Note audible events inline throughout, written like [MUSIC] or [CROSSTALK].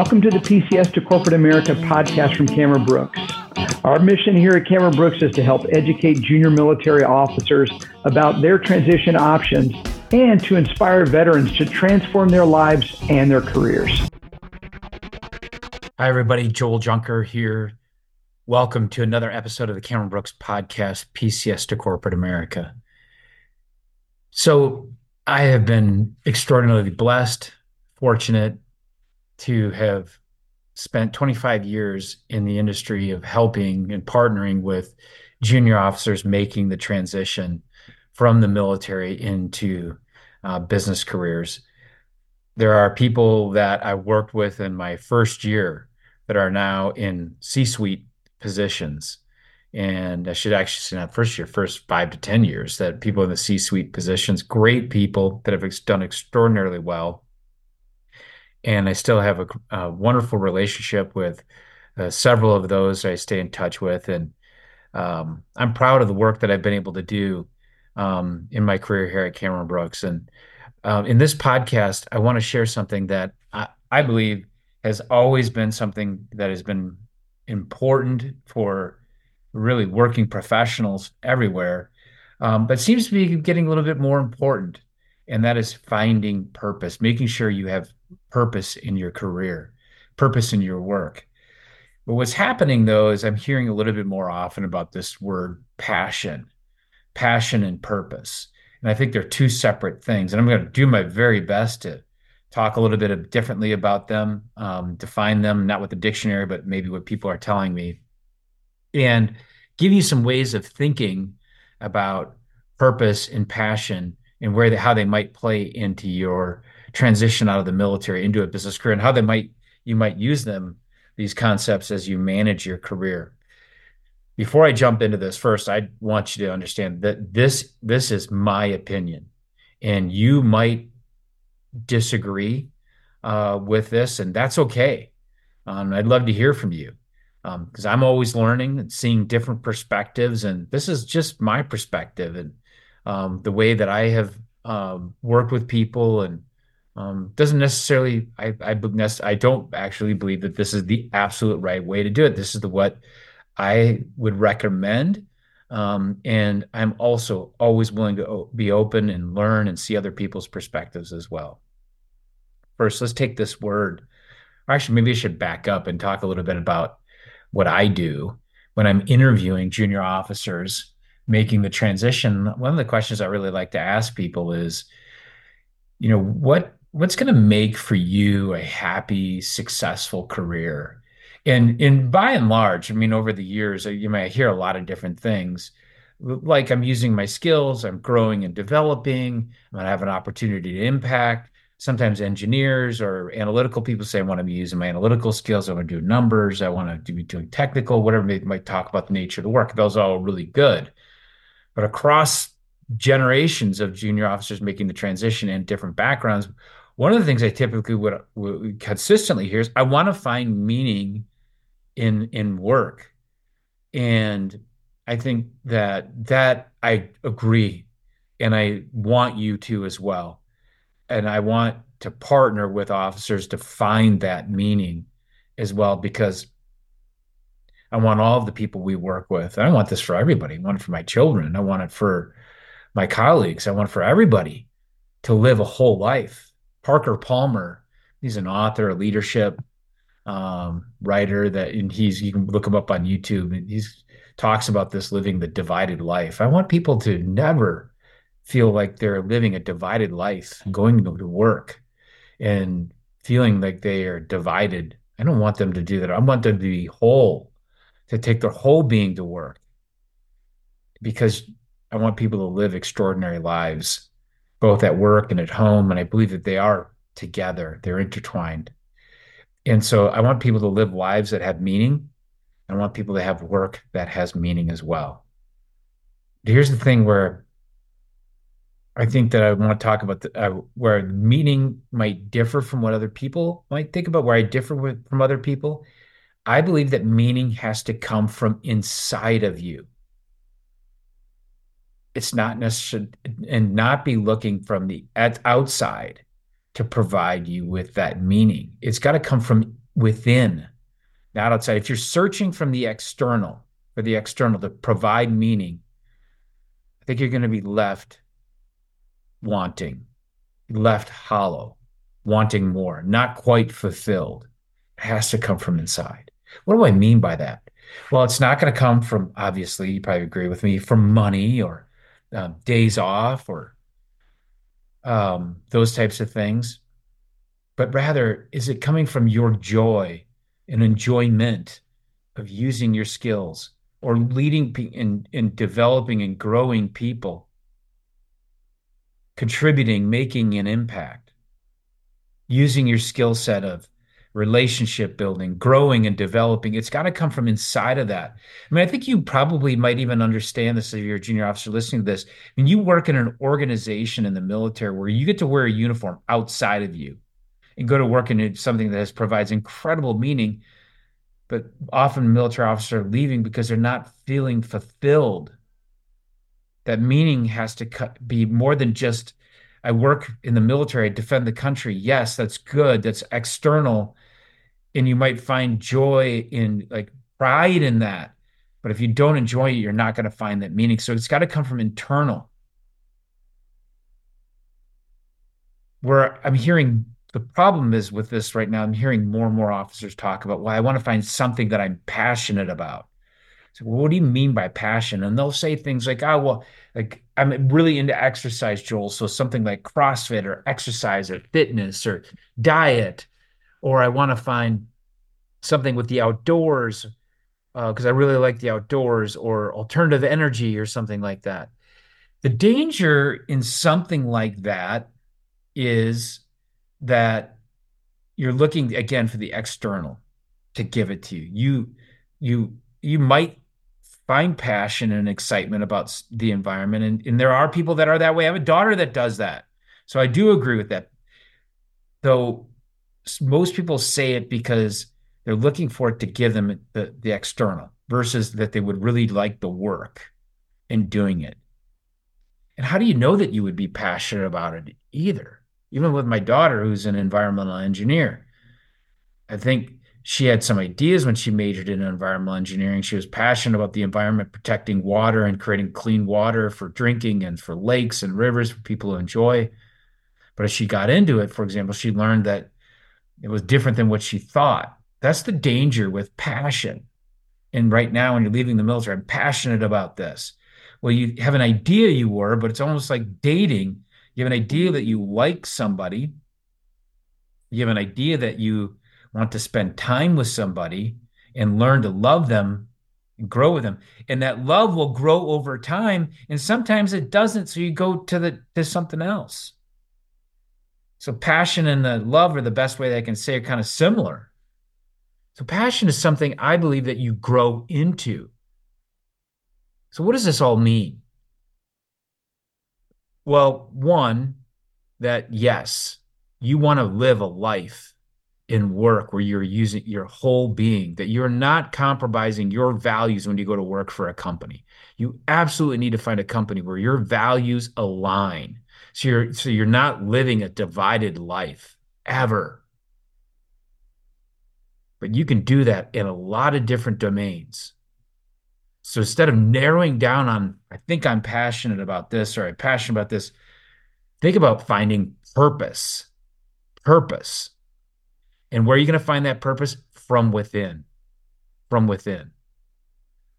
Welcome to the PCS to Corporate America podcast from Cameron Brooks. Our mission here at Cameron Brooks is to help educate junior military officers about their transition options and to inspire veterans to transform their lives and their careers. Hi, everybody. Joel Junker here. Welcome to another episode of the Cameron Brooks podcast, PCS to Corporate America. So, I have been extraordinarily blessed, fortunate to have spent 25 years in the industry of helping and partnering with junior officers making the transition from the military into uh, business careers. There are people that I worked with in my first year that are now in C suite positions. And I should actually say not first year, first five to 10 years that people in the C suite positions, great people that have done extraordinarily well and I still have a, a wonderful relationship with uh, several of those I stay in touch with, and um, I'm proud of the work that I've been able to do um, in my career here at Cameron Brooks. And uh, in this podcast, I want to share something that I, I believe has always been something that has been important for really working professionals everywhere, um, but seems to be getting a little bit more important, and that is finding purpose, making sure you have purpose in your career, purpose in your work. But what's happening though is I'm hearing a little bit more often about this word passion, passion and purpose. And I think they're two separate things. And I'm going to do my very best to talk a little bit of, differently about them, um, define them, not with the dictionary, but maybe what people are telling me, and give you some ways of thinking about purpose and passion and where they, how they might play into your transition out of the military into a business career and how they might you might use them these concepts as you manage your career. Before i jump into this first i want you to understand that this this is my opinion and you might disagree uh, with this and that's okay. Um, i'd love to hear from you because um, i'm always learning and seeing different perspectives and this is just my perspective and um, the way that i have um, worked with people and um, doesn't necessarily I, I I don't actually believe that this is the absolute right way to do it. This is the what I would recommend. Um, and I'm also always willing to be open and learn and see other people's perspectives as well. First, let's take this word. Actually, maybe I should back up and talk a little bit about what I do when I'm interviewing junior officers making the transition. One of the questions I really like to ask people is, you know, what what's going to make for you a happy, successful career? And and by and large, I mean, over the years, uh, you may hear a lot of different things. Like I'm using my skills, I'm growing and developing, I'm to have an opportunity to impact. Sometimes engineers or analytical people say, I want to be using my analytical skills, I want to do numbers, I want to be doing technical, whatever they might talk about the nature of the work. Those are all really good. But across generations of junior officers making the transition in different backgrounds, one of the things I typically would, would consistently hear is I want to find meaning in in work, and I think that that I agree, and I want you to as well, and I want to partner with officers to find that meaning as well because I want all of the people we work with. I want this for everybody. I want it for my children. I want it for my colleagues. I want it for everybody to live a whole life Parker Palmer. He's an author, a leadership um, writer that and he's you can look him up on YouTube. And he's talks about this living the divided life. I want people to never feel like they're living a divided life, going to work and feeling like they are divided. I don't want them to do that. I want them to be whole, to take their whole being to work. Because I want people to live extraordinary lives both at work and at home. And I believe that they are together, they're intertwined. And so I want people to live lives that have meaning. I want people to have work that has meaning as well. Here's the thing where I think that I want to talk about the, uh, where meaning might differ from what other people might think about, where I differ with, from other people. I believe that meaning has to come from inside of you it's not necessary and not be looking from the outside to provide you with that meaning. It's got to come from within, not outside. If you're searching from the external, for the external to provide meaning, I think you're going to be left wanting, left hollow, wanting more, not quite fulfilled. It has to come from inside. What do I mean by that? Well, it's not going to come from, obviously, you probably agree with me, from money or um, days off or um, those types of things. But rather, is it coming from your joy and enjoyment of using your skills or leading in, in developing and growing people, contributing, making an impact, using your skill set of relationship building, growing and developing. It's got to come from inside of that. I mean, I think you probably might even understand this if you're a junior officer listening to this. I mean, you work in an organization in the military where you get to wear a uniform outside of you and go to work in something that has, provides incredible meaning. But often military officers are leaving because they're not feeling fulfilled. That meaning has to cut, be more than just I work in the military, I defend the country. Yes, that's good. That's external. And you might find joy in like pride in that. But if you don't enjoy it, you're not going to find that meaning. So it's got to come from internal. Where I'm hearing the problem is with this right now, I'm hearing more and more officers talk about, well, I want to find something that I'm passionate about. So, well, what do you mean by passion? And they'll say things like, oh, well, like I'm really into exercise, Joel. So something like CrossFit or exercise or fitness or diet, or I want to find something with the outdoors because uh, I really like the outdoors or alternative energy or something like that. The danger in something like that is that you're looking again for the external to give it to you. You you you might find passion and excitement about the environment. And, and there are people that are that way. I have a daughter that does that. So I do agree with that. Though most people say it because they're looking for it to give them the, the external versus that they would really like the work in doing it. And how do you know that you would be passionate about it either? Even with my daughter, who's an environmental engineer, I think she had some ideas when she majored in environmental engineering. She was passionate about the environment, protecting water and creating clean water for drinking and for lakes and rivers for people to enjoy. But as she got into it, for example, she learned that it was different than what she thought. That's the danger with passion. And right now, when you're leaving the military, I'm passionate about this. Well, you have an idea you were, but it's almost like dating. You have an idea that you like somebody. You have an idea that you want to spend time with somebody and learn to love them and grow with them and that love will grow over time and sometimes it doesn't so you go to the to something else so passion and the love are the best way that i can say are kind of similar so passion is something i believe that you grow into so what does this all mean well one that yes you want to live a life in work where you're using your whole being, that you're not compromising your values when you go to work for a company. You absolutely need to find a company where your values align. So you're so you're not living a divided life ever. But you can do that in a lot of different domains. So instead of narrowing down on, I think I'm passionate about this or I'm passionate about this, think about finding purpose. Purpose and where are you going to find that purpose? From within. From within.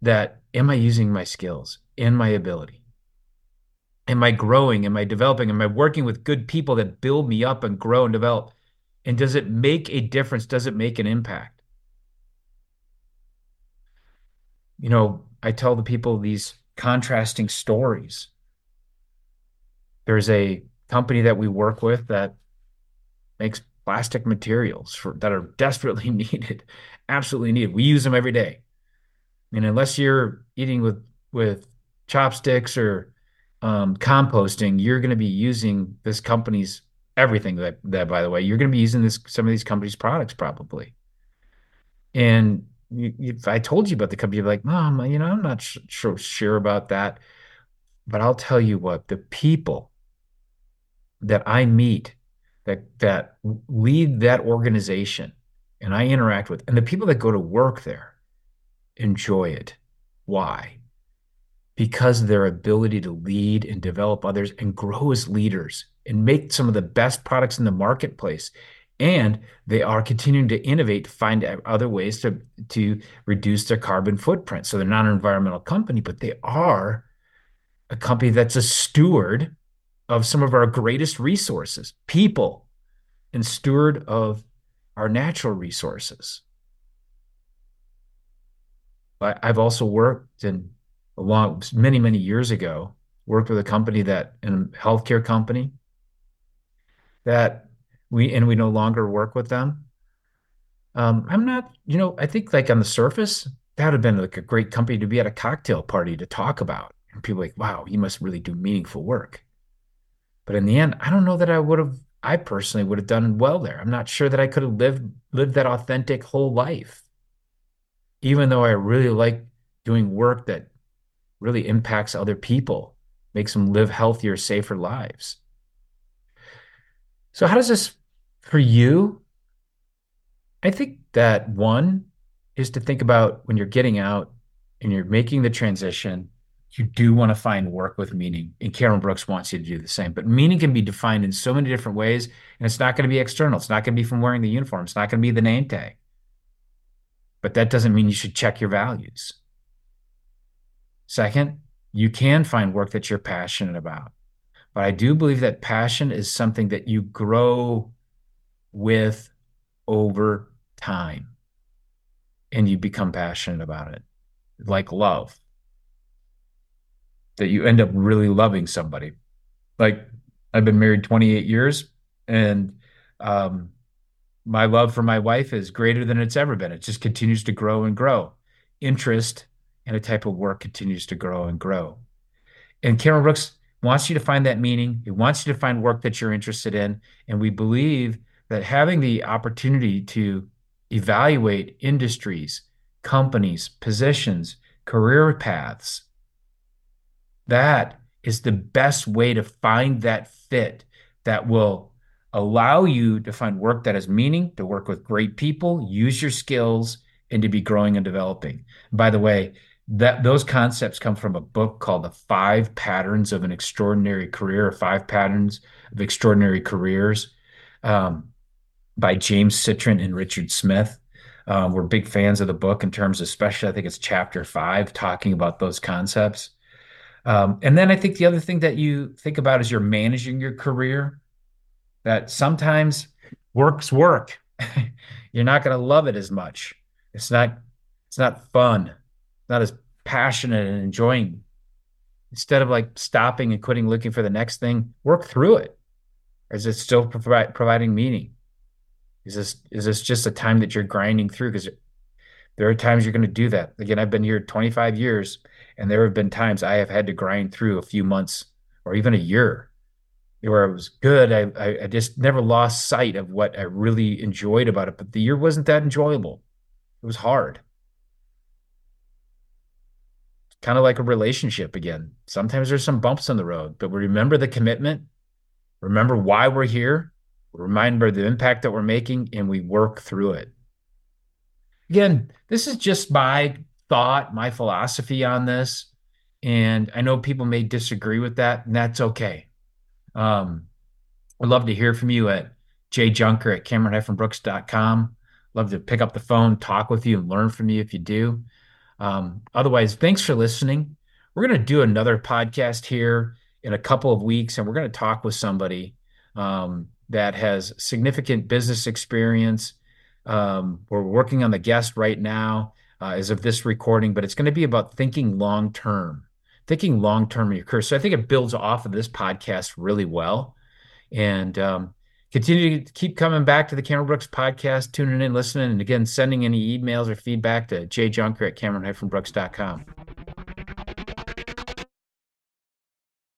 That am I using my skills and my ability? Am I growing? Am I developing? Am I working with good people that build me up and grow and develop? And does it make a difference? Does it make an impact? You know, I tell the people these contrasting stories. There's a company that we work with that makes plastic materials for that are [LAUGHS] desperately needed, absolutely needed. We use them every day. Mean, unless you're eating with with chopsticks or um, composting, you're going to be using this company's everything. That that by the way, you're going to be using this some of these companies' products probably. And you, if I told you about the company, you'd be like, "Mom, you know, I'm not sh- sure sure about that." But I'll tell you what, the people that I meet that that lead that organization and I interact with, and the people that go to work there enjoy it. Why? Because their ability to lead and develop others and grow as leaders and make some of the best products in the marketplace. And they are continuing to innovate to find other ways to, to reduce their carbon footprint. So they're not an environmental company, but they are a company that's a steward of some of our greatest resources, people, and steward of our natural resources. I've also worked in a long, many, many years ago, worked with a company that, a healthcare company, that we, and we no longer work with them. Um, I'm not, you know, I think like on the surface, that would have been like a great company to be at a cocktail party to talk about. And people like, wow, you must really do meaningful work. But in the end, I don't know that I would have, I personally would have done well there. I'm not sure that I could have lived lived that authentic whole life. Even though I really like doing work that really impacts other people, makes them live healthier, safer lives. So how does this for you? I think that one is to think about when you're getting out and you're making the transition you do want to find work with meaning. And Cameron Brooks wants you to do the same. But meaning can be defined in so many different ways. And it's not going to be external. It's not going to be from wearing the uniform. It's not going to be the name tag. But that doesn't mean you should check your values. Second, you can find work that you're passionate about. But I do believe that passion is something that you grow with over time and you become passionate about it, like love that you end up really loving somebody. Like I've been married 28 years and um, my love for my wife is greater than it's ever been. It just continues to grow and grow. Interest in a type of work continues to grow and grow. And Cameron Brooks wants you to find that meaning. He wants you to find work that you're interested in. And we believe that having the opportunity to evaluate industries, companies, positions, career paths, that is the best way to find that fit that will allow you to find work that has meaning, to work with great people, use your skills, and to be growing and developing. By the way, that those concepts come from a book called The Five Patterns of an Extraordinary Career, or Five Patterns of Extraordinary Careers, um, by James Citrin and Richard Smith. Um, we're big fans of the book in terms, of, especially I think it's chapter five, talking about those concepts. Um, and then I think the other thing that you think about is you're managing your career, that sometimes work's work. [LAUGHS] you're not going to love it as much. It's not, it's not fun, not as passionate and enjoying. Instead of like stopping and quitting, looking for the next thing, work through it. Is it still providing meaning? Is this is this just a time that you're grinding through? Because there are times you're going to do that. Again, I've been here 25 years and there have been times I have had to grind through a few months or even a year where it was good. I, I just never lost sight of what I really enjoyed about it, but the year wasn't that enjoyable. It was hard. Kind of like a relationship again. Sometimes there's some bumps on the road, but we remember the commitment, remember why we're here, remember the impact that we're making, and we work through it. Again, this is just my thought, my philosophy on this. And I know people may disagree with that, and that's okay. Um, I'd love to hear from you at jjunker at cameron-brooks.com. Love to pick up the phone, talk with you, and learn from you if you do. Um, otherwise, thanks for listening. We're going to do another podcast here in a couple of weeks, and we're going to talk with somebody um, that has significant business experience. Um, we're working on the guest right now uh, as of this recording, but it's going to be about thinking long term, thinking long term in your career. So I think it builds off of this podcast really well. And um, continue to keep coming back to the Cameron Brooks podcast, tuning in, listening, and again, sending any emails or feedback to jjunker at cameron-brooks.com.